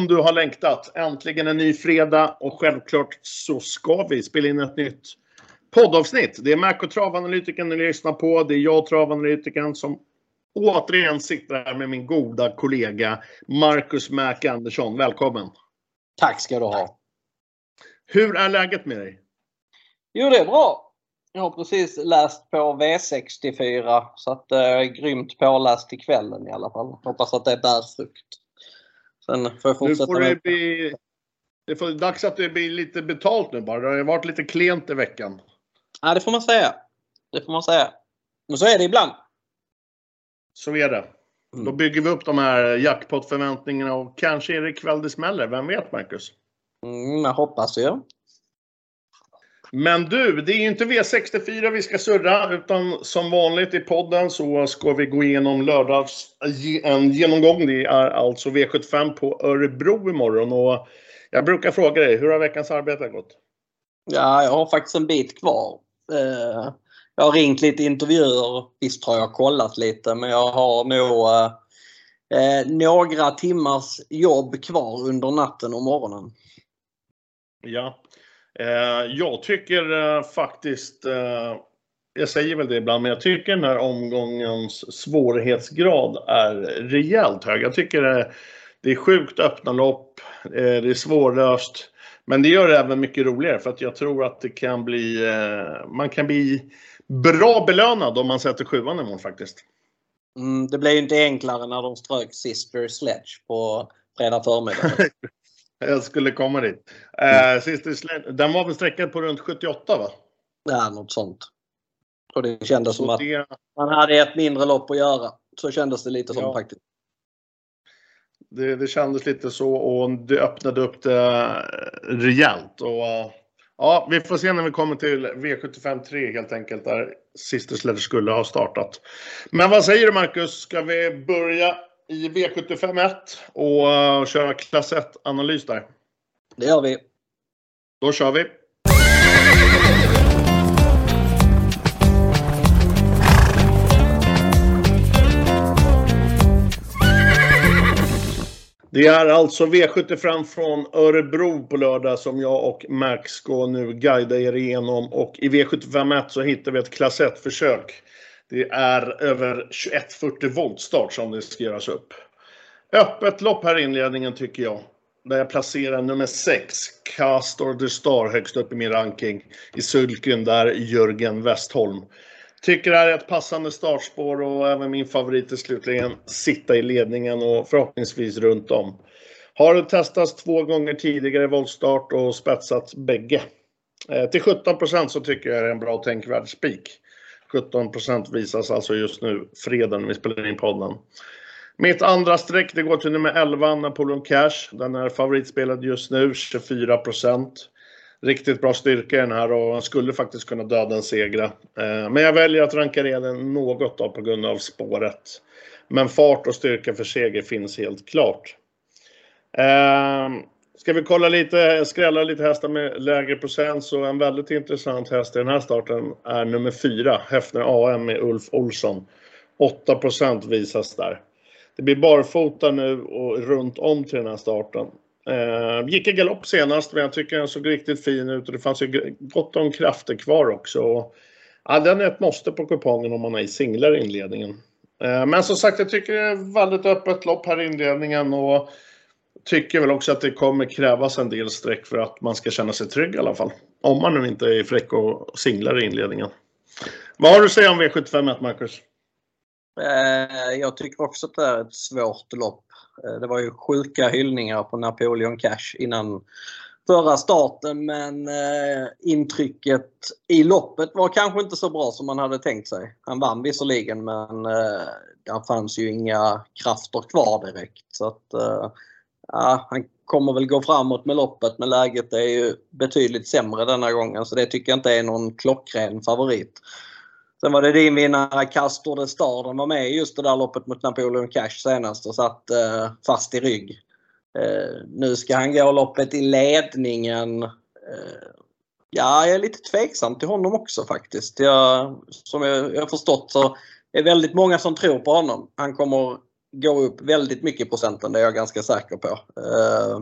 som du har längtat. Äntligen en ny fredag och självklart så ska vi spela in ett nytt poddavsnitt. Det är Mac och travanalytikern ni lyssnar på. Det är jag, travanalytikern, som återigen sitter här med min goda kollega Marcus Mac Andersson. Välkommen! Tack ska du ha! Hur är läget med dig? Jo, det är bra. Jag har precis läst på V64 så att det är grymt påläst till kvällen i alla fall. Hoppas att det bär frukt. Sen får jag fortsätta. Nu får det bli... Det är dags att det blir lite betalt nu bara. Det har varit lite klent i veckan. Ja, det får man säga. Det får man säga. Men så är det ibland. Så är det. Mm. Då bygger vi upp de här jackpot-förväntningarna och kanske är det ikväll det smäller. Vem vet, Marcus? Mm, jag hoppas ju. Men du, det är ju inte V64 vi ska surra, utan som vanligt i podden så ska vi gå igenom lördags en genomgång. Det är alltså V75 på Örebro imorgon och jag brukar fråga dig, hur har veckans arbete gått? Ja, jag har faktiskt en bit kvar. Eh, jag har ringt lite intervjuer. Visst har jag kollat lite, men jag har nog eh, några timmars jobb kvar under natten och morgonen. Ja, Eh, jag tycker eh, faktiskt, eh, jag säger väl det ibland, men jag tycker den här omgångens svårighetsgrad är rejält hög. Jag tycker det är sjukt öppna lopp, det är svårlöst. Men det gör det även mycket roligare för att jag tror att det kan bli, man kan bli bra belönad om man sätter sjuan imorgon faktiskt. Mm, det blev ju inte enklare när de strök Sister Sledge på fredag förmiddag. Jag skulle komma dit. Eh, Sister den var väl sträckad på runt 78 va? Ja, något sånt. Och det kändes som det... att man hade ett mindre lopp att göra. Så kändes det lite som ja. faktiskt. Det, det kändes lite så och det öppnade upp det rejält. Och, ja, vi får se när vi kommer till V75 3 helt enkelt där Sister Sledge skulle ha startat. Men vad säger du Marcus? Ska vi börja i V751 och uh, köra klass 1-analys där? Det gör vi. Då kör vi. Det är alltså V75 från Örebro på lördag som jag och Max ska nu guida er igenom. Och i V751 så hittar vi ett klass 1-försök. Det är över 2140 voltstart som det ska göras upp. Öppet lopp här i inledningen tycker jag. Där jag placerar nummer 6, Castor the Star, högst upp i min ranking. I sulken där Jörgen Westholm. Tycker det här är ett passande startspår och även min favorit är slutligen sitta i ledningen och förhoppningsvis runt om. Har testats två gånger tidigare i voltstart och spetsat bägge. Eh, till 17% så tycker jag det är en bra tänkvärd spik. 17% visas alltså just nu, fredagen vi spelar in podden. Mitt andra streck det går till nummer 11, Napoleon Cash. Den är favoritspelad just nu, 24% Riktigt bra styrka i den här och skulle faktiskt kunna döda en segra. Eh, men jag väljer att ranka ner den något då på grund av spåret. Men fart och styrka för seger finns helt klart. Eh, Ska vi kolla lite, skrälla lite hästar med lägre procent så en väldigt intressant häst i den här starten är nummer 4, Häfner AM med Ulf Olsson. 8% visas där. Det blir barfota nu och runt om till den här starten. Eh, gick i galopp senast men jag tycker den såg riktigt fin ut och det fanns ju gott om krafter kvar också. Ja, den är ett måste på kupongen om man är i singlar i inledningen. Eh, men som sagt, jag tycker det är väldigt öppet lopp här i inledningen och tycker väl också att det kommer krävas en del streck för att man ska känna sig trygg i alla fall. Om man nu inte är fräck och singlar i inledningen. Vad har du att säga om V751, Marcus? Eh, jag tycker också att det är ett svårt lopp. Eh, det var ju sjuka hyllningar på Napoleon Cash innan förra starten men eh, intrycket i loppet var kanske inte så bra som man hade tänkt sig. Han vann visserligen men där fanns ju inga krafter kvar direkt. Så att, ja, han kommer väl gå framåt med loppet men läget är ju betydligt sämre denna gången så det tycker jag inte är någon klockren favorit. Sen var det din vinnare Castor de Star. Den var med i just det där loppet mot Napoleon Cash senast och satt eh, fast i rygg. Eh, nu ska han gå loppet i ledningen. Eh, ja, jag är lite tveksam till honom också faktiskt. Jag, som jag, jag har förstått så är väldigt många som tror på honom. Han kommer gå upp väldigt mycket i procenten, det är jag ganska säker på. Eh,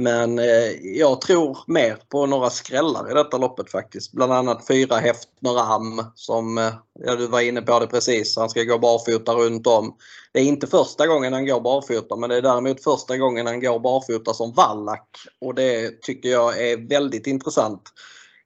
men eh, jag tror mer på några skrällar i detta loppet faktiskt. Bland annat fyra Häftner Am som, eh, ja du var inne på det precis, han ska gå barfota runt om. Det är inte första gången han går barfota men det är däremot första gången han går barfota som vallack. Och det tycker jag är väldigt intressant.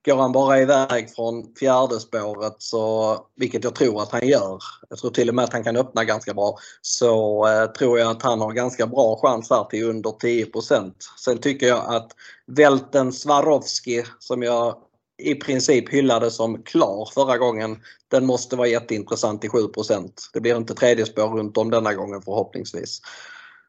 Går han bara iväg från fjärde spåret, så, vilket jag tror att han gör, jag tror till och med att han kan öppna ganska bra, så eh, tror jag att han har ganska bra chans här till under 10% Sen tycker jag att Välten Swarovski som jag i princip hyllade som klar förra gången, den måste vara jätteintressant i 7% Det blir inte tredje spår runt om denna gången förhoppningsvis.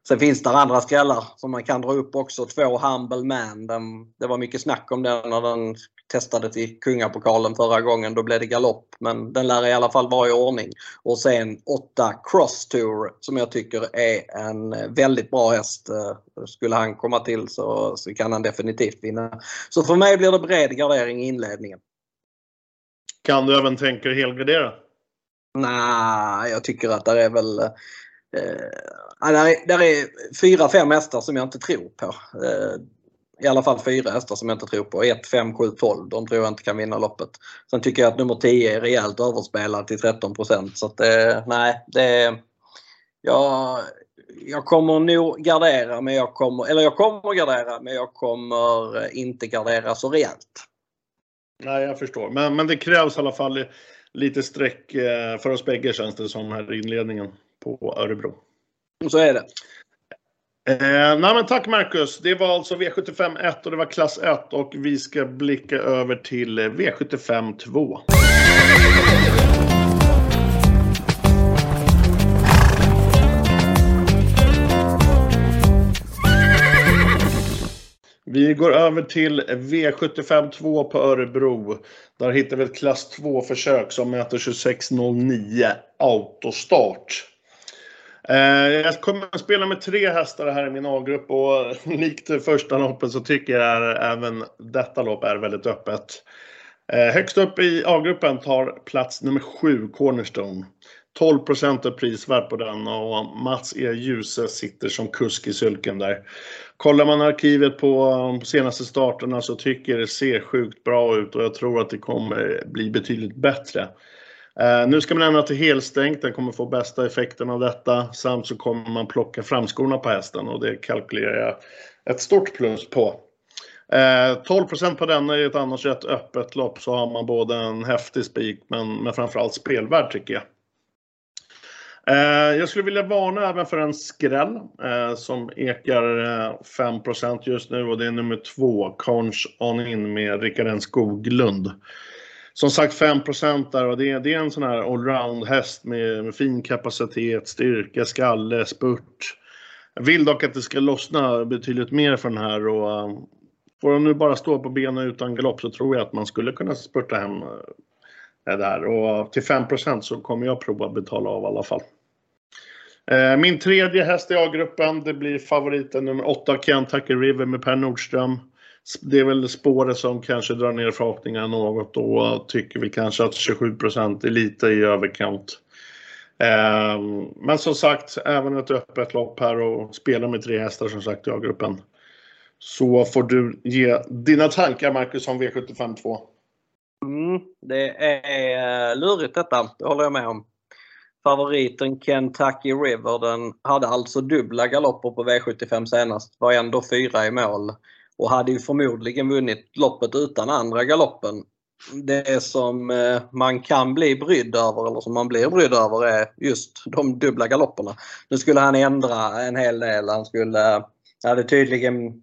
Sen finns det andra skrällar som man kan dra upp också. Två Humble Man. Den, det var mycket snack om den när den testades i Kungapokalen förra gången. Då blev det galopp. Men den lär i alla fall vara i ordning. Och sen 8 Cross Tour som jag tycker är en väldigt bra häst. Eh, skulle han komma till så, så kan han definitivt vinna. Så för mig blir det bred gardering i inledningen. Kan du även tänka dig helgardera? Nej, jag tycker att det är väl Eh, där, är, där är fyra, fem hästar som jag inte tror på. Eh, I alla fall fyra hästar som jag inte tror på. 1, 5, 7, 12. De tror jag inte kan vinna loppet. Sen tycker jag att nummer 10 är rejält överspelad till 13% Så att det, nej, det... Jag, jag kommer nog gardera men jag kommer, eller jag kommer gardera men jag kommer inte gardera så rejält. Nej, jag förstår. Men, men det krävs i alla fall lite streck eh, för oss bägge känns det som här i inledningen på Örebro. Så är det. Eh, nej men tack Marcus. Det var alltså V75 1 och det var klass 1 och vi ska blicka över till eh, V75 2. Vi går över till V75 2 på Örebro. Där hittar vi ett klass 2-försök som mäter 26.09 autostart. Eh, jag kommer att spela med tre hästar här i min A-grupp och likt första loppet så tycker jag även detta lopp är väldigt öppet. Eh, högst upp i A-gruppen tar plats nummer 7, Cornerstone. 12% är prisvärt på den och Mats E. Djuse sitter som kusk i sulken där. Kollar man arkivet på eh, de senaste starterna så tycker jag det ser sjukt bra ut och jag tror att det kommer bli betydligt bättre. Eh, nu ska man ändra till helstängt, den kommer få bästa effekten av detta. Samt så kommer man plocka framskorna på hästen och det kalkylerar jag ett stort plus på. Eh, 12% på denna är ett annars rätt öppet lopp så har man både en häftig spik men, men framförallt spelvärd tycker jag. Eh, jag skulle vilja varna även för en skräll eh, som ekar 5% just nu och det är nummer två, Conch On In med Rickard N Skoglund som sagt 5 där och det är, det är en sån här allround häst med, med, fin kapacitet, styrka, skalle, spurt. Jag vill dock att det ska lossna betydligt mer för den här och um, får de nu bara stå på benen utan galopp så tror jag att man skulle kunna spurta hem eh, det där och till 5% så kommer jag prova att betala av i alla fall. Eh, min tredje häst i A-gruppen, det blir favoriten nummer 8, Kentucky River med Per Nordström det är väl spåret som kanske drar ner förhoppningarna något och tycker vi kanske att 27% är lite i överkant. Ehm, men som sagt, även ett öppet lopp här och spela med tre hästar som sagt i A-gruppen. Så får du ge dina tankar Marcus om V75 2. Mm, det är eh, lurigt detta, det håller jag med om. Favoriten Kentucky River den hade alltså dubbla galopper på V75 senast. Var ändå fyra i mål och hade ju förmodligen vunnit loppet utan andra galoppen. Det som eh, man kan bli brydd över, eller som man blir brydd över, är just de dubbla galopperna. Nu skulle han ändra en hel del. Han skulle, hade tydligen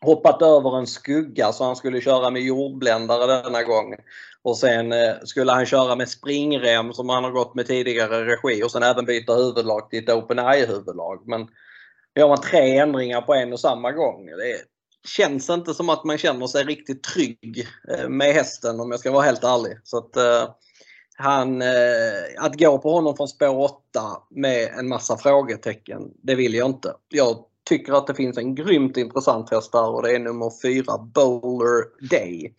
hoppat över en skugga så han skulle köra med jordbländare denna gång. Och sen eh, skulle han köra med springrem som han har gått med tidigare regi och sen även byta huvudlag till ett Open Eye-huvudlag. Men gör man tre ändringar på en och samma gång. Det, känns inte som att man känner sig riktigt trygg eh, med hästen om jag ska vara helt ärlig. Så att, eh, han, eh, att gå på honom från spår 8 med en massa frågetecken, det vill jag inte. Jag tycker att det finns en grymt intressant häst där och det är nummer 4, Bowler Day.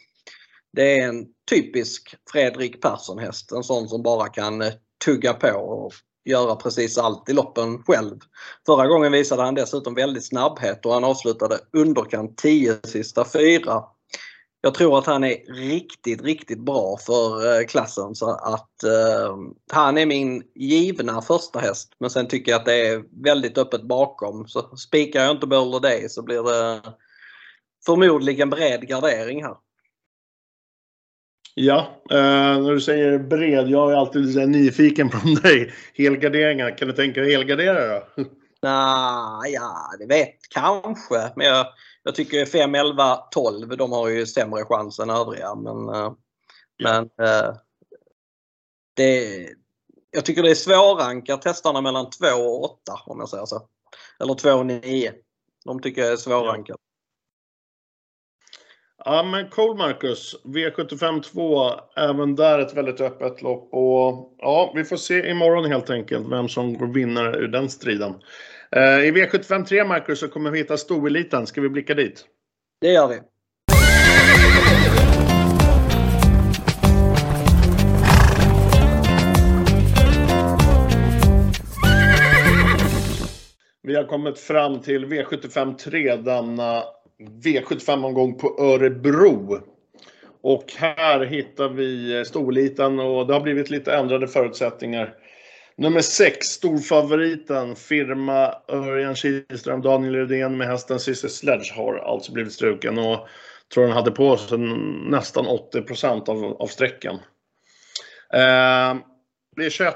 Det är en typisk Fredrik Persson häst, en sån som bara kan eh, tugga på och göra precis allt i loppen själv. Förra gången visade han dessutom väldigt snabbhet och han avslutade underkant 10 sista fyra. Jag tror att han är riktigt, riktigt bra för eh, klassen så att eh, han är min givna första häst. Men sen tycker jag att det är väldigt öppet bakom. Så spikar jag inte Boulder Day så blir det förmodligen bred gardering här. Ja, eh, när du säger bred, jag är alltid nyfiken på dig. Helgarderingar, kan du tänka dig helgardera då? Nej, ja, det vet kanske. Men jag, jag tycker 5, 11, 12 de har ju sämre chans än övriga. Men, eh, ja. men eh, det, jag tycker det är svårrankat hästarna mellan 2 och 8 om jag säger så. Eller 2 och 9. De tycker jag är svårrankat. Ja, men cool Marcus. V75 2, även där ett väldigt öppet lopp. Och ja, vi får se imorgon helt enkelt vem som går vinnare ur den striden. Eh, I V75 3, Marcus, så kommer vi hitta storeliten. Ska vi blicka dit? Det gör vi. Vi har kommit fram till V75 3, denna V75-omgång på Örebro. Och här hittar vi storliten och det har blivit lite ändrade förutsättningar. Nummer 6, storfavoriten, firma Örjan Kihlström, Daniel Redén med hästen Cissi Sledge har alltså blivit struken och tror han hade på sig nästan 80 av, av sträckan. Eh, det är 21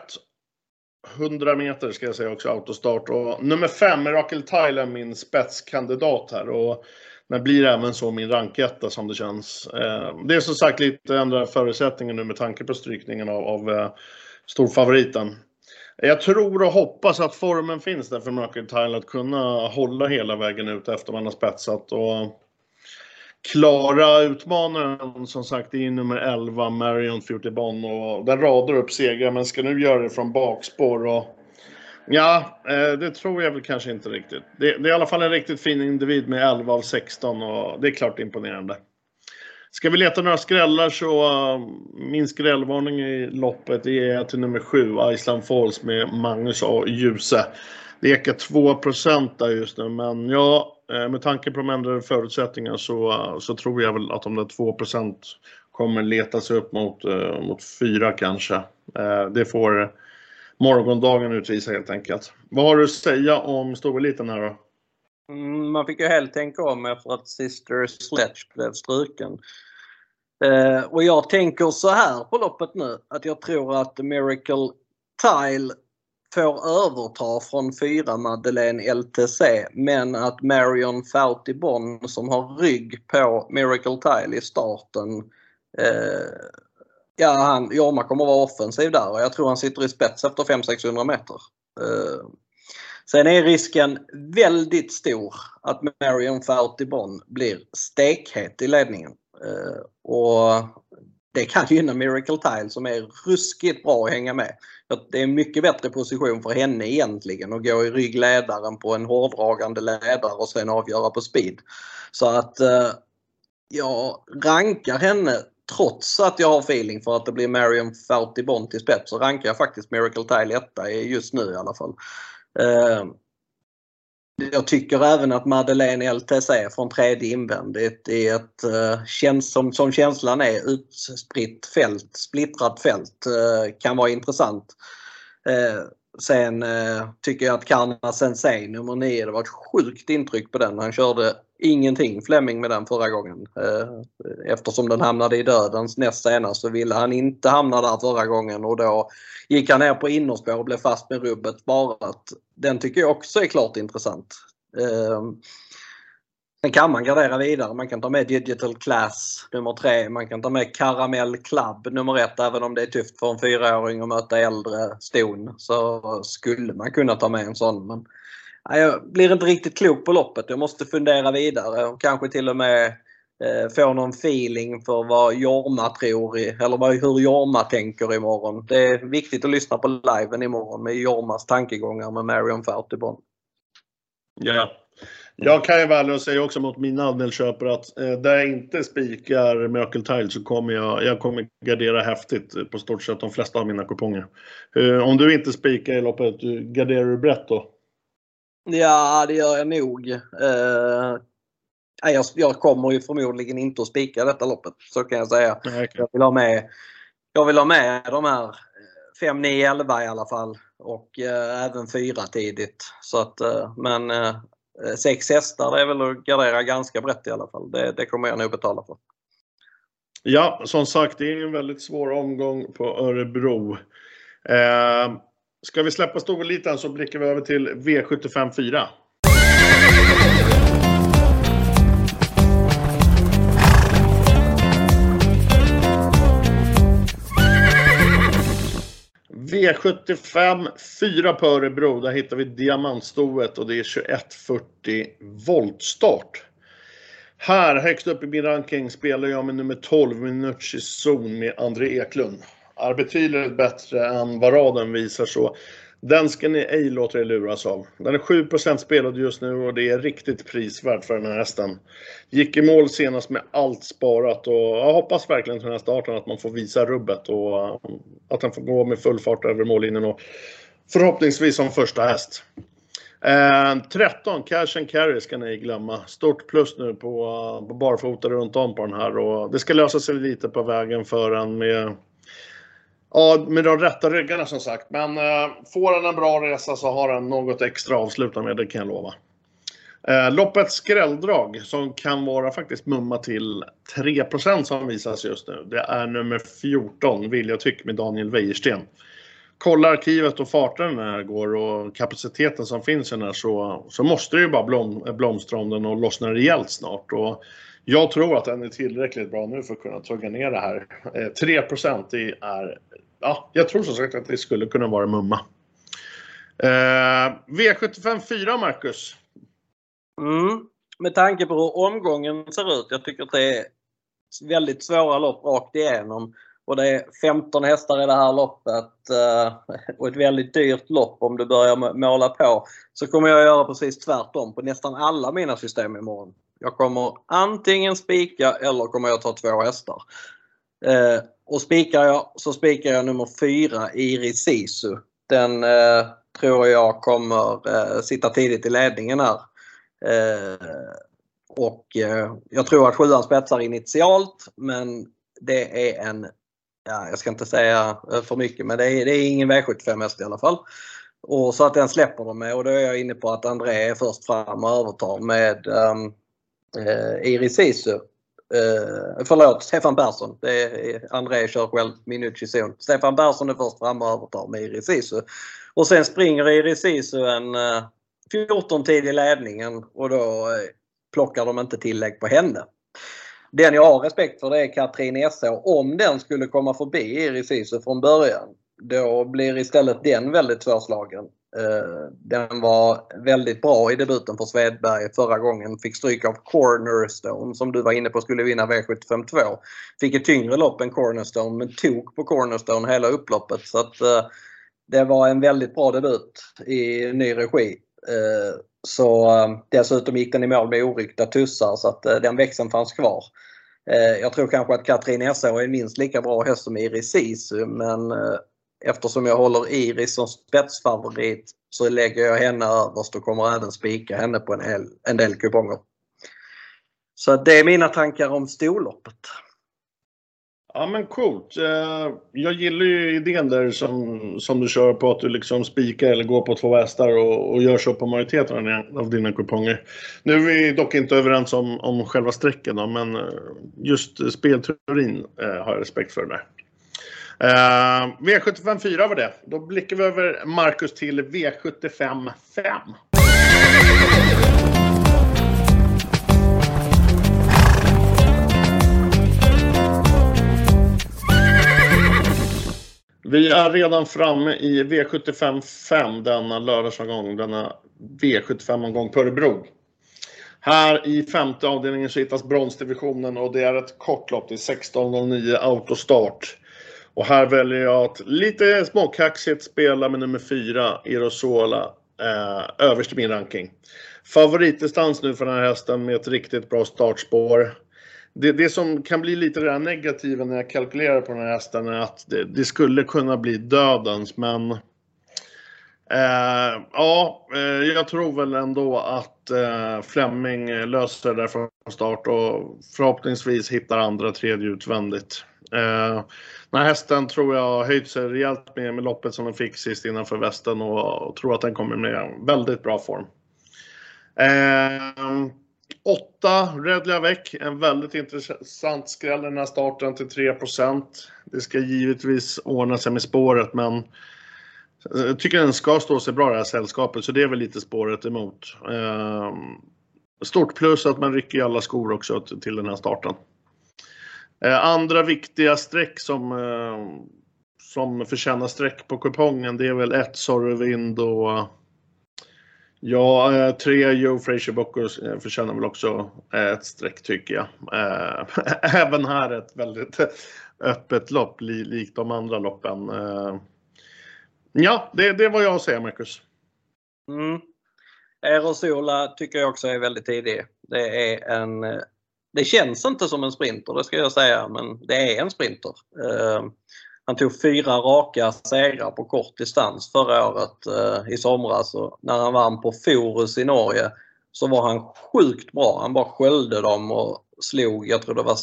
100 meter ska jag säga också, autostart. Och nummer 5, Miracle Tyler, min spetskandidat här. Och men blir även så min ranketta som det känns. Eh, det är som sagt lite ändrade förutsättningar nu med tanke på strykningen av, av eh, storfavoriten. Jag tror och hoppas att formen finns där för Mercury att kunna hålla hela vägen ut efter man har spetsat. Och klara utmanaren som sagt är nummer 11, Marion Fjortibon. Och den radar upp segrar men ska nu göra det från bakspår. Och Ja, eh, det tror jag väl kanske inte riktigt. Det, det, är i alla fall en riktigt fin individ med 11 av 16 och det är klart imponerande. Ska vi leta några skrällar så eh, min skrällvarning i loppet är till nummer 7, Island Falls med Magnus A. Ljuse. Det ekar 2 där just nu men ja, eh, med tanke på de ändrade förutsättningarna så, så tror jag väl att de där 2% kommer leta sig upp mot, mot 4 kanske. Det får morgondagen utvisa helt enkelt. Vad har du att säga om storeliten här då? Mm, man fick ju helt tänka om efter att Sister Sledge blev struken. Eh, och jag tänker så här på loppet nu att jag tror att Miracle Tile får överta från 4 Madeleine LTC men att Marion Fautibon som har rygg på Miracle Tile i starten eh, Ja, han, Jorma kommer vara offensiv där och jag tror han sitter i spets efter 500-600 meter. Eh, sen är risken väldigt stor att Marion Fautibon blir stekhet i ledningen. Eh, och det kan gynna Miracle Tile som är ruskigt bra att hänga med. Det är en mycket bättre position för henne egentligen att gå i ryggledaren på en hårdragande ledare och sen avgöra på speed. Så att eh, jag rankar henne trots att jag har feeling för att det blir Marion Fouty Bond till spets så rankar jag faktiskt Miracle Tile etta just nu i alla fall. Eh, jag tycker även att Madeleine LTC från tredje invändigt i ett, eh, som, som känslan är, utspritt fält, splittrat fält, eh, kan vara intressant. Eh, sen tycker jag att Karna Sensei nummer 9, det var ett sjukt intryck på den. Han körde ingenting Fleming med den förra gången. Eh, eftersom den hamnade i dödens näst senast så ville han inte hamna där förra gången och då gick han ner på innerspår och blev fast med rubbet sparat. Den tycker jag också är klart intressant. Eh, sen kan man gardera vidare. Man kan ta med Digital Class nummer tre. Man kan ta med Caramel Club nummer ett. även om det är tufft för en fyraåring att möta äldre ston. Så skulle man kunna ta med en sån. Men jag blir inte riktigt klok på loppet. Jag måste fundera vidare och kanske till och med eh, få någon feeling för vad Jorma tror i, eller hur Jorma tänker imorgon. Det är viktigt att lyssna på liven imorgon med Jormas tankegångar med Marion Fautibon. Ja. Jag kan ju väl säga också mot mina andelsköpare att eh, där jag inte spikar Miracle Tile så kommer jag, jag kommer gardera häftigt på stort sett de flesta av mina kuponger. Eh, om du inte spikar i loppet, eh, garderar du brett då? Ja, det gör jag nog. Eh, jag, jag kommer ju förmodligen inte att spika detta loppet, så kan jag säga. Nej, Jag vill ha med, jag vill ha med de här 5, 9, 11 i alla fall. Och eh, även 4 tidigt. Så att, eh, men eh, sex hästar det är väl att gardera ganska brett i alla fall. Det, det kommer jag nog betala för. Ja, som sagt, det är en väldigt svår omgång på Örebro. Eh, ska vi släppa storeliten så blickar vi över till V75 4. V75 4 på Örebro. Där hittar vi diamantstoet och det är 2140 voltstart. Här högst upp i min ranking spelar jag med nummer 12, Minucci Zon med André Eklund. Är betydligt bättre än vad raden visar så den ska ni ej låta er luras av. Den är 7% spelad just nu och det är riktigt prisvärt för den här hästen. Gick i mål senast med allt sparat och jag hoppas verkligen till den här starten att man får visa rubbet och eh, att den får gå med full fart över mållinjen och förhoppningsvis som första häst. Eh, 13, Cash and Carry ska ni glömma. Stort plus nu på, eh, på barfota runt om på den här och det ska lösa sig lite på vägen för en med Ja, med de rätta ryggarna som sagt. Men eh, får han en bra resa så har han något extra att avsluta med, det kan jag lova. Eh, loppets skrälldrag som kan vara faktiskt mumma till 3% som visas just nu. Det är nummer 14, Vilja Tyck med Daniel Wäjersten. Kolla arkivet och farten när det går och kapaciteten som finns i den här så, så måste det ju bara blom, blomstra om den och lossna rejält snart. Och jag tror att den är tillräckligt bra nu för att kunna tugga ner det här. Eh, 3 det är ja, jag tror som sagt att det skulle kunna vara mumma. Eh, V75 4, Marcus. Mm. Med tanke på hur omgången ser ut. Jag tycker att det är väldigt svåra lopp rakt igenom. Och det är 15 hästar i det här loppet eh, och ett väldigt dyrt lopp om du börjar måla på. Så kommer jag göra precis tvärtom på nästan alla mina system imorgon. Jag kommer antingen spika eller kommer jag ta två hästar. Eh, och spikar jag så spikar jag nummer 4, Iris Sisu. Den eh, tror jag kommer sitta tidigt i ledningen här. Och jag tror att sjuan spetsar initialt men det är en, ja, jag ska inte säga eh, för mycket men det är, det är ingen V75 häst i alla fall. Och så att den släpper de med och då är jag inne på att André är först fram och övertar med um, eh, Iris Sisu. Uh, förlåt, Stefan Persson. Det är, André kör själv Minucci zon. Stefan Persson är först fram och övertar med Iris Isu. Och sen springer Iris Isu en eh, uh, 14 tid i ledningen och då uh, plockar de inte tillägg på henne. Den jag har respekt för det är Katrin Esse. Om den skulle komma förbi Iris Isu från början då blir istället den väldigt svårslagen. Eh, den var väldigt bra i debuten för Svedberg förra gången. Fick stryk av Cornerstone som du var inne på skulle vinna V752. Fick ett tyngre lopp än Cornerstone men tog på Cornerstone hela upploppet. Så att, eh, det var en väldigt bra debut i ny regi. Eh, Eh, så dessutom gick den i mål med oryckta tussar så att eh, den växeln fanns kvar. Eh, jag tror kanske att Katrin Esså är minst lika bra häst som Iris Sisu men eh, eftersom jag håller Iris som spetsfavorit så lägger jag henne överst och kommer även spika henne på en, hel, en del kuponger. Så det är mina tankar om storloppet. Ja men coolt. Eh, jag gillar ju idén där som, som du kör på att du liksom spikar eller går på två västar och, och gör så på majoriteten av dina kuponger. Nu är vi dock inte överens om, om själva strecken då, men eh, just spelteorin eh, har jag respekt för det där. Uh, V75 4 var det. Då blickar vi över Marcus till V75 5. Vi är redan framme i V75 5 denna lördagsomgång, denna V75-omgång på Örebro. Här i femte avdelningen så hittas bronsdivisionen och det är ett kort lopp. Det är 16.09 autostart. Och här väljer jag att lite småkaxigt spela med nummer 4, Erosola, eh, överst i min ranking. Favoritdistans nu för den här hästen med ett riktigt bra startspår. Det, det som kan bli lite det negativa när jag kalkylerar på den här hästen är att det, det skulle kunna bli dödens men eh, ja, eh, jag tror väl ändå att eh, Flemming löser det där från start och förhoppningsvis hittar andra tredje utvändigt. Eh, den här hästen tror jag har höjt sig rejält med, med loppet som den fick sist innanför västen och, och tror att den kommer med väldigt bra form. Eh, 8 Redlia Väck, en väldigt intressant skräll den här starten till 3% Det ska givetvis ordna sig med spåret men jag tycker den ska stå sig bra det här sällskapet så det är väl lite spåret emot. Ehm, stort plus att man rycker i alla skor också till den här starten. Ehm, andra viktiga streck som, ehm, som förtjänar streck på kupongen det är väl ett Sorrowind och Ja, eh, tre Joe Frazier Bockers förtjänar väl också eh, ett streck tycker jag. Eh, även här ett väldigt öppet lopp likt de andra loppen. Ja, det, det vad jag har att säga Marcus. Mm. Aerosola tycker jag också är väldigt tidig. Det är en det känns inte som en sprinter, det ska jag säga, men det är en sprinter. Han tog fyra raka segrar på kort distans förra året eh, i somras och när han vann på Forus i Norge så var han sjukt bra. Han bara sköljde dem och slog, jag tror det var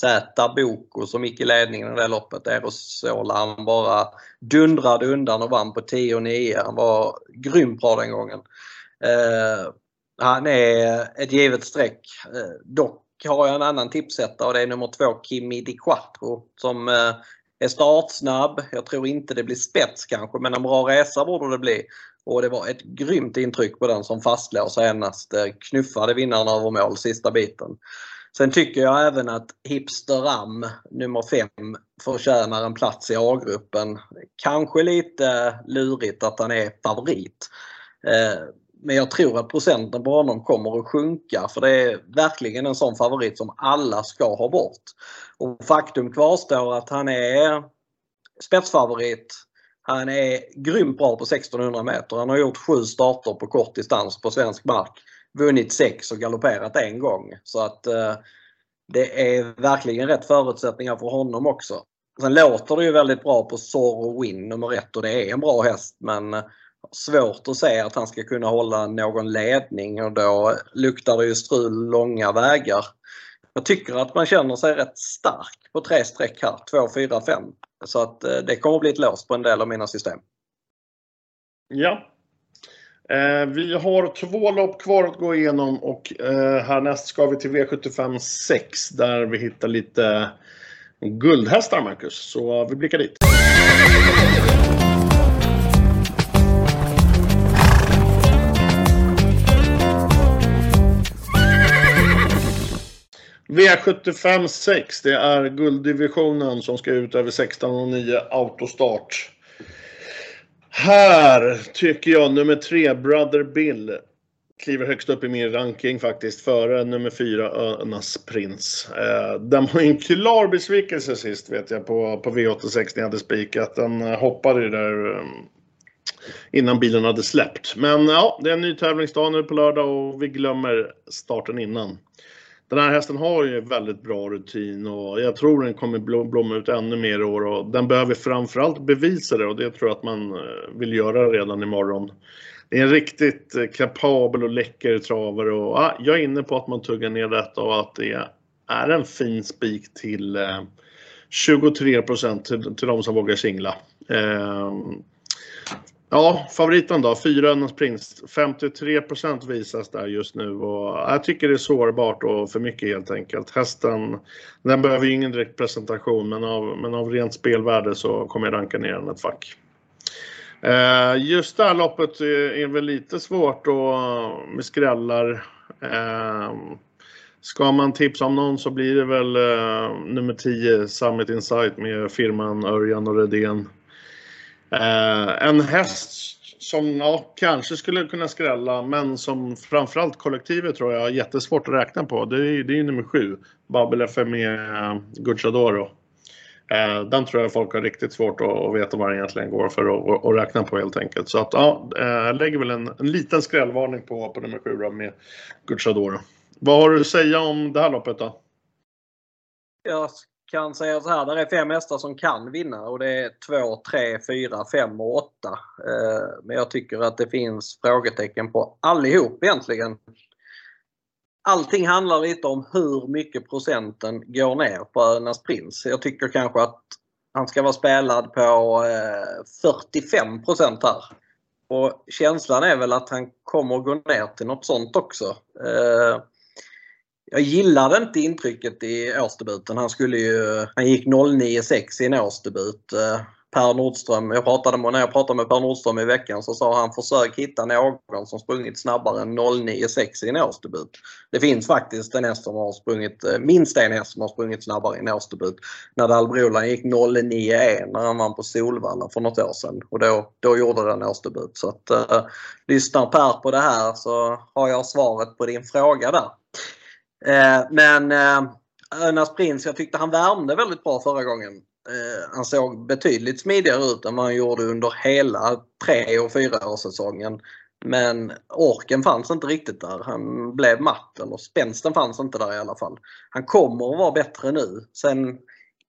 Zäta Boko som gick i ledningen i det loppet, Erosola. Han bara dundrade undan och vann på 10-9. Han var grymt bra den gången. Eh, han är ett givet streck. Eh, dock har jag en annan tipsetta och det är nummer två Kimi Di Quattro som eh, är startsnabb. Jag tror inte det blir spets kanske men en bra resa borde det bli. Och det var ett grymt intryck på den som fastlåg senast. Eh, knuffade vinnaren över mål sista biten. Sen tycker jag även att Hipsteram nummer 5 förtjänar en plats i A-gruppen. Kanske lite lurigt att han är favorit. Eh, men jag tror att procenten på honom kommer att sjunka för det är verkligen en sån favorit som alla ska ha bort. Och faktum kvarstår att han är spetsfavorit. Han är grymt bra på 1600 meter. Han har gjort sju starter på kort distans på svensk mark. Vunnit sex och galopperat en gång. Så att eh, det är verkligen rätt förutsättningar för honom också. Sen låter det ju väldigt bra på Zorro Win nummer ett och det är en bra häst men eh, svårt att se att han ska kunna hålla någon ledning och då luktar det ju strul långa vägar. Jag tycker att man känner sig rätt stark på tre streck här, 2, 4, 5. Så att eh, det kommer att bli ett lås på en del av mina system. Ja. Eh, vi har två lopp kvar att gå igenom och eh, härnäst ska vi till V75 6 där vi hittar lite guldhästar Marcus. Så vi blickar dit. V75 6, det är gulddivisionen som ska ut över 16.09 autostart. Här tycker jag nummer 3, Brother Bill, kliver högst upp i min ranking faktiskt, före nummer 4, Önas Prins. Eh, den var en klar besvikelse sist vet jag på, på V86 när jag hade spikat. Den eh, hoppade ju där eh, innan bilen hade släppt. Men ja, det är en ny tävlingsdag nu på lördag och vi glömmer starten innan. Den här hästen har ju väldigt bra rutin och jag tror den kommer blomma ut ännu mer i år och den behöver framförallt bevisa det och det tror jag att man eh, vill göra redan imorgon. Det är en riktigt eh, kapabel och läcker travare och ah, jag är inne på att man tuggar ner detta och att det är en fin spik till eh, 23 till, till de som vågar singla. Eh, Ja, favoriten då, Fyrönas Prins. 53% visas där just nu och jag tycker det är sårbart och för mycket helt enkelt. Hästen, den behöver ju ingen direkt presentation men av, men av rent spelvärde så kommer jag ranka ner den ett fack. Eh, just det här loppet eh, är väl lite svårt och eh, med skrällar. Eh, ska man tipsa om någon så blir det väl eh, nummer 10, Summit Insight med firman Örjan och Redén. Eh, en häst som ja, kanske skulle kunna skrälla men som framförallt kollektivet tror jag har jättesvårt att räkna på. Det är, det är nummer sju, Babel FME eh, Gucciadoro. Eh, den tror jag folk har riktigt svårt att veta vad den egentligen går för att, att räkna på helt enkelt. Så att ja, eh, jag lägger väl en, en liten skrällvarning på, på nummer 7 med Gucciadoro. Vad har du att säga om det här loppet då? Jag kan säga så här, det är fem hästar som kan vinna och det är 2, 3, 4, 5 och 8. Eh, men jag tycker att det finns frågetecken på allihop egentligen. Allting handlar lite om hur mycket procenten går ner på Önas Prins. Jag tycker kanske att han ska vara spelad på eh, 45 här. Och känslan är väl att han kommer gå ner till något sånt också. Eh, jag gillade inte intrycket i årsdebuten. Han, skulle ju, han gick 09.6 i en årsdebut. Eh, per Nordström, jag pratade med, när jag pratade med Per Nordström i veckan så sa han försök hitta någon som sprungit snabbare än 09.6 i en årsdebut. Det finns faktiskt en häst som har sprungit, eh, minst en häst som har sprungit snabbare i en årsdebut. Nadal Brolan gick 09.1 när han vann på Solvalla för något år sedan och då, då gjorde den årsdebut. Så att, eh, lyssnar Per på det här så har jag svaret på din fråga där. Eh, men eh, Önas Prins, jag tyckte han värmde väldigt bra förra gången. Eh, han såg betydligt smidigare ut än vad han gjorde under hela tre och fyraårssäsongen. Men orken fanns inte riktigt där. Han blev matt, eller spänsten fanns inte där i alla fall. Han kommer att vara bättre nu. Sen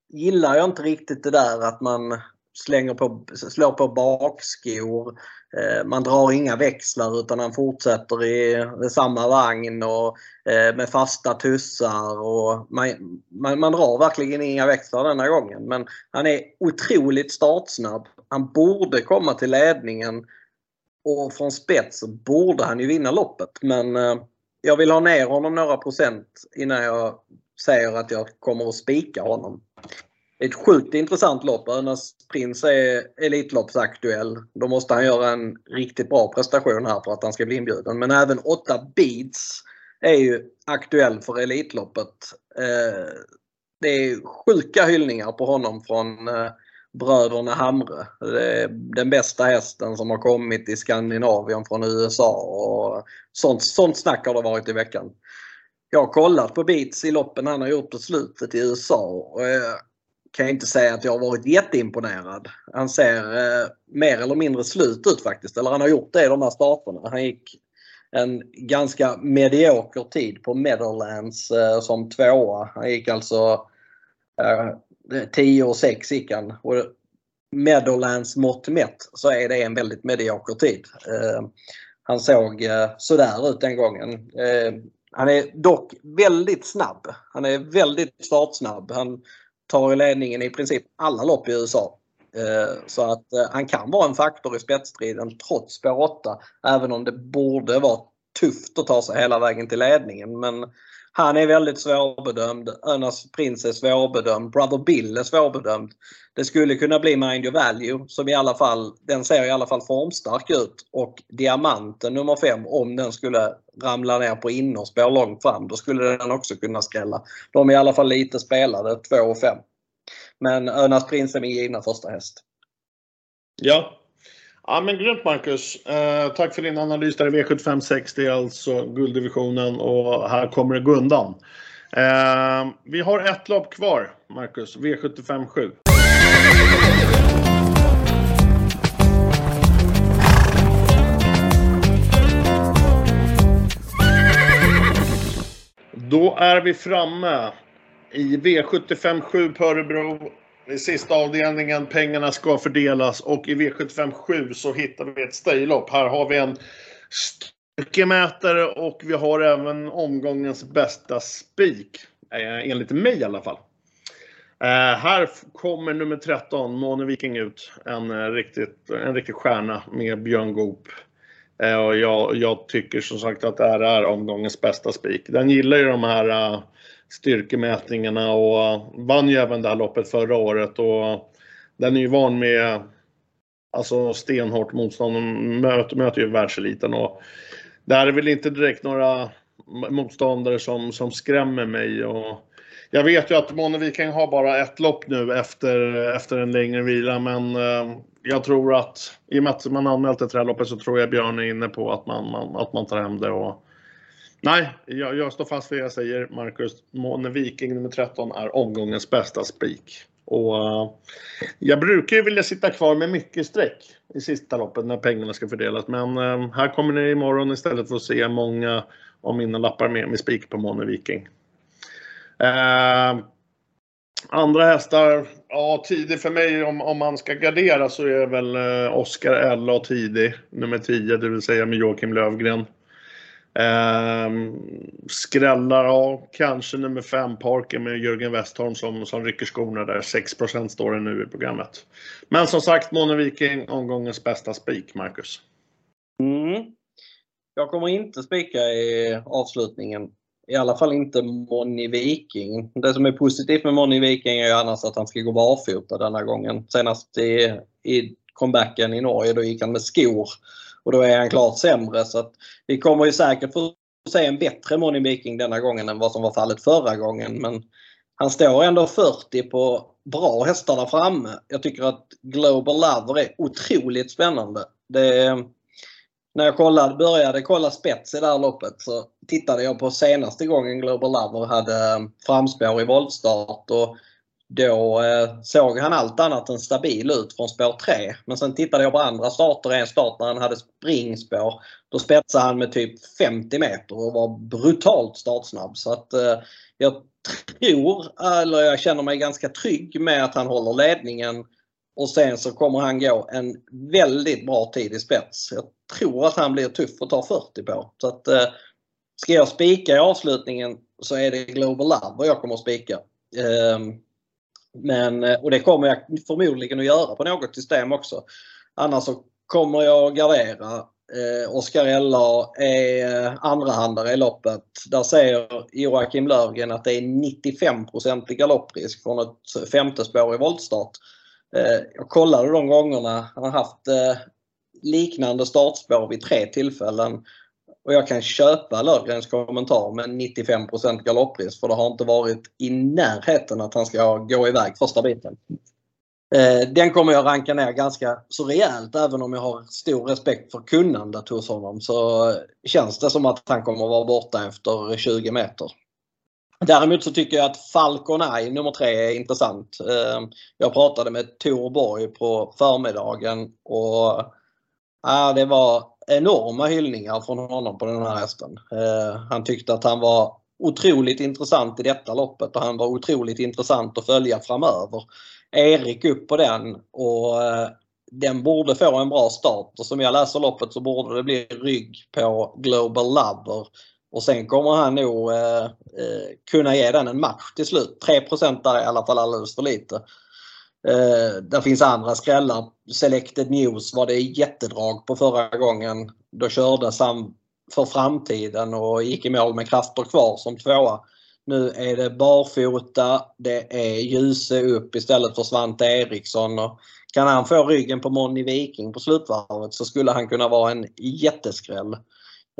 gillar jag inte riktigt det där att man slänger på, slår på bakskor. Eh, man drar inga växlar utan han fortsätter i samma vagn och eh, med fasta tussar. Och man, man, man, drar verkligen inga växlar denna gången. Men han är otroligt startsnabb. Han borde komma till ledningen och från spets borde han ju vinna loppet. Men eh, jag vill ha ner honom några procent innan jag säger att jag kommer att spika honom ett sjukt intressant lopp. Önas Prins är Elitloppsaktuell. Då måste han göra en riktigt bra prestation här för att han ska bli inbjuden. Men även 8 Beats är ju aktuell för Elitloppet. Eh, det är sjuka hyllningar på honom från eh, bröderna Hamre. Det är den bästa hästen som har kommit i Skandinavien från USA. Och sånt, sånt snack har det varit i veckan. Jag har kollat på Beats i loppen han har gjort på slutet i USA. Och, eh, kan jag inte säga att jag har varit jätteimponerad. Han ser eh, mer eller mindre slut ut faktiskt. Eller han har gjort det i de här starterna. Han gick en ganska medioker tid på Meadowlands eh, som tvåa. Han gick alltså eh, 10 och 6 gick han. Och Meadowlands mått mätt så är det en väldigt medioker tid. Eh, han såg eh, sådär ut den gången. Eh, han är dock väldigt snabb. Han är väldigt startsnabb. Han tar ledningen i princip alla lopp i USA. Eh, så att eh, han kan vara en faktor i spetsstriden trots spår 8. Även om det borde vara tufft att ta sig hela vägen till ledningen. Men han är väldigt svårbedömd. Önas Prince är svårbedömd. Brother Bill är svårbedömd. Det skulle kunna bli Mind Your Value som i alla fall, den ser i alla fall formstark ut. Och Diamanten nummer 5, om den skulle ramla ner på innerspår långt fram, då skulle den också kunna skrälla. De är i alla fall lite spelade, 2 och 5. Men Önas Prins är min givna första häst. Ja, Ja men grymt Marcus. Eh, tack för din analys där i V75 Det är alltså gulddivisionen och här kommer det gå undan. Eh, vi har ett lopp kvar Marcus, V75 7. Då är vi framme i V75 7 på Örebro i sista avdelningen, pengarna ska fördelas och i V75 7 så hittar vi ett stejlopp. Här har vi en styrkemätare och vi har även omgångens bästa spik. Eh, enligt mig i alla fall. Eh, här kommer nummer 13, Måne Viking ut. En, eh, riktigt, en riktig stjärna med Björn Goop. Och jag, jag, tycker som sagt att det här är omgångens bästa spik. Den gillar ju de här styrkemätningarna och vann ju även det här loppet förra året och den är ju van med alltså stenhårt motstånd. de möter, möter ju världseliten och det här är väl inte direkt några motståndare som, som skrämmer mig. Och jag vet ju att Mone Viking har bara ett lopp nu efter, efter en längre vila men eh, jag tror att i och med att man anmält det här loppet så tror jag Björn är inne på att man, man, att man tar hem det. Och, Nej, jag, jag står fast vid det jag säger. Marcus Måne Viking nummer 13 är omgångens bästa spik. Och, uh, jag brukar ju vilja sitta kvar med mycket streck i sista loppet när pengarna ska fördelas. Men uh, här kommer ni imorgon istället för att se många av mina lappar med, med spik på Måne Viking. Uh, andra hästar, ja tidig för mig om, om man ska gardera så är väl eh, Oscar Ella och tidig, nummer 10, det vill säga med Joakim Lövgren. Eh, skrällar, ja kanske nummer 5 Parker med Jörgen Westholm som, som rycker skorna där. 6% står det nu i programmet. Men som sagt, Mono Viking, omgångens bästa spik, Marcus. Mm. Jag kommer inte spika i avslutningen i alla fall inte Moni Viking. Det som är positivt med Moni Viking är ju annars att han ska gå barfota denna gången. Senast i, i comebacken i Norge då gick han med skor och då är han klart sämre. Så att vi kommer ju säkert få se en bättre Moni Viking denna gången än vad som var fallet förra gången. Men han står ändå 40 på bra hästar där framme. Jag tycker att Global Lover är otroligt spännande. Det när jag kollade, började kolla spets i det här loppet så tittade jag på senaste gången Global Lover hade framspår i voltstart och då eh, såg han allt annat än stabil ut från spår 3. Men sen tittade jag på andra starter, en start när han hade springspår. Då spetsade han med typ 50 meter och var brutalt startsnabb. Så att eh, jag tror, eller jag känner mig ganska trygg med att han håller ledningen och sen så kommer han gå en väldigt bra tid i spets. Jag tror att han blir tuff att ta 40 på. Så att, eh, ska jag spika i avslutningen så är det Global Love jag kommer att spika. Eh, men, eh, och det kommer jag förmodligen att göra på något system också. Annars så kommer jag att gardera. Eh, Oskar Ella är eh, andrahandare i loppet. Där säger Joakim Lövgren att det är 95 i galopprisk från ett femte spår i voltstart. Eh, jag kollade de gångerna. Han har haft eh, liknande startspår vid tre tillfällen. Och jag kan köpa Löfgrens kommentar med 95% galopprisk för det har inte varit i närheten att han ska gå iväg första biten. Eh, den kommer jag ranka ner ganska så rejält även om jag har stor respekt för kunnandet hos honom så eh, känns det som att han kommer vara borta efter 20 meter. Däremot så tycker jag att Falcon Eye nummer tre är intressant. Eh, jag pratade med Tor Borg på förmiddagen och ja, det var enorma hyllningar från honom på den här hästen. Eh, han tyckte att han var otroligt intressant i detta loppet och han var otroligt intressant att följa framöver. Erik upp på den och eh, den borde få en bra start och som jag läser loppet så borde det bli rygg på Global Lover och sen kommer han nog eh, eh, kunna ge den en match till slut. 3 där är i alla fall alldeles för lite. Eh, där finns andra skrällar. Selected News var det jättedrag på förra gången. Då kördes han för framtiden och gick i mål med krafter kvar som tvåa. Nu är det barfota, det är Ljuse upp istället för Svante Eriksson. Och kan han få ryggen på Moni Viking på slutvarvet så skulle han kunna vara en jätteskräll.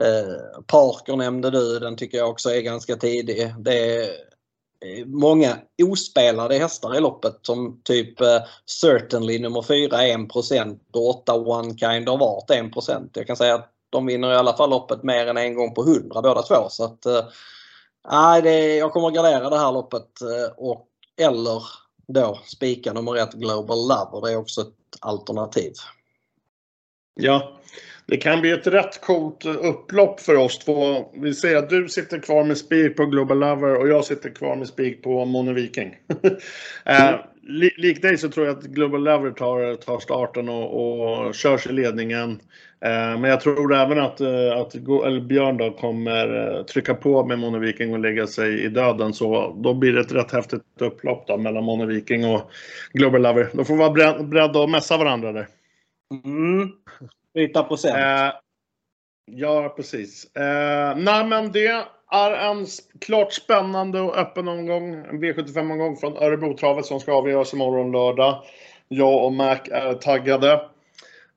Eh, Parker nämnde du, den tycker jag också är ganska tidig. Det är många ospelade hästar i loppet som typ eh, Certainly nummer 4 1 och 8 One Kind of Art 1% Jag kan säga att de vinner i alla fall loppet mer än en gång på 100 båda två. Så att, eh, det, jag kommer att gardera det här loppet eh, och, eller då spika nummer 1 Global Lover. Det är också ett alternativ. Ja, det kan bli ett rätt coolt upplopp för oss två. Vi säger att du sitter kvar med spik på Global Lover och jag sitter kvar med spik på Mono Viking. mm. lik dig så tror jag att Global Lover tar, tar starten och, och körs i ledningen. Eh, men jag tror även att, eh, att Björn då kommer eh, trycka på med Mono Viking och lägga sig i döden. Så då blir det ett rätt häftigt upplopp då mellan Mono Viking och Global Lover. Då får vi vara beredda att mässa varandra där. Mm. Byta procent. Eh, ja, precis. Eh, nej, men det är en klart spännande och öppen omgång. En V75-omgång från Örebrotravet som ska avgöras imorgon lördag. Jag och Mac är taggade.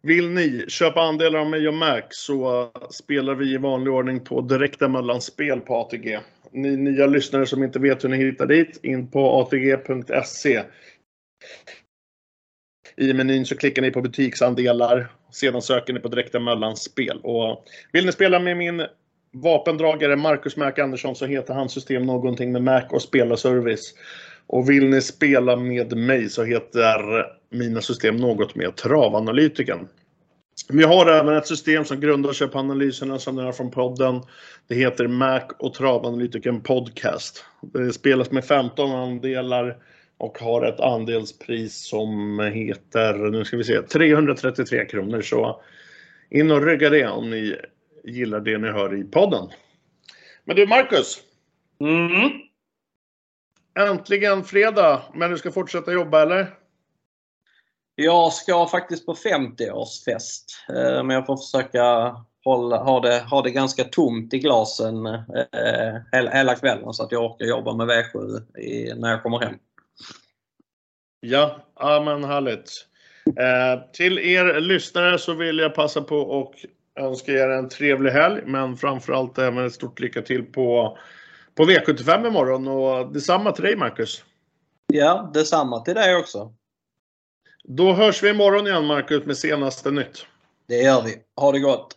Vill ni köpa andelar av mig och Mac så spelar vi i vanlig ordning på direkta mellanspel på ATG. Ni nya lyssnare som inte vet hur ni hittar dit, in på atg.se. I menyn så klickar ni på butiksandelar. Sedan söker ni på direkta mellanspel. Och vill ni spela med min vapendragare Marcus Mac Andersson så heter hans system någonting med Mac och spelarservice. Och vill ni spela med mig så heter mina system något med Travanalytiken. Vi har även ett system som grundar sig på analyserna som ni har från podden. Det heter Mac och Travanalytiken Podcast. Det spelas med 15 andelar och har ett andelspris som heter, nu ska vi se, 333 kronor. Så in och rygga det om ni gillar det ni hör i podden. Men du Marcus. Mm. Äntligen fredag, men du ska fortsätta jobba eller? Jag ska faktiskt på 50-årsfest. Eh, men jag får försöka hålla, ha, det, ha det ganska tomt i glasen eh, hela, hela kvällen så att jag orkar jobba med V7 i, när jag kommer hem. Ja, ja men härligt. Eh, till er lyssnare så vill jag passa på och önska er en trevlig helg, men framförallt även ett stort lycka till på, på V75 imorgon och detsamma till dig Marcus. Ja, detsamma till dig också. Då hörs vi imorgon igen Marcus med senaste nytt. Det gör vi. Ha det gott!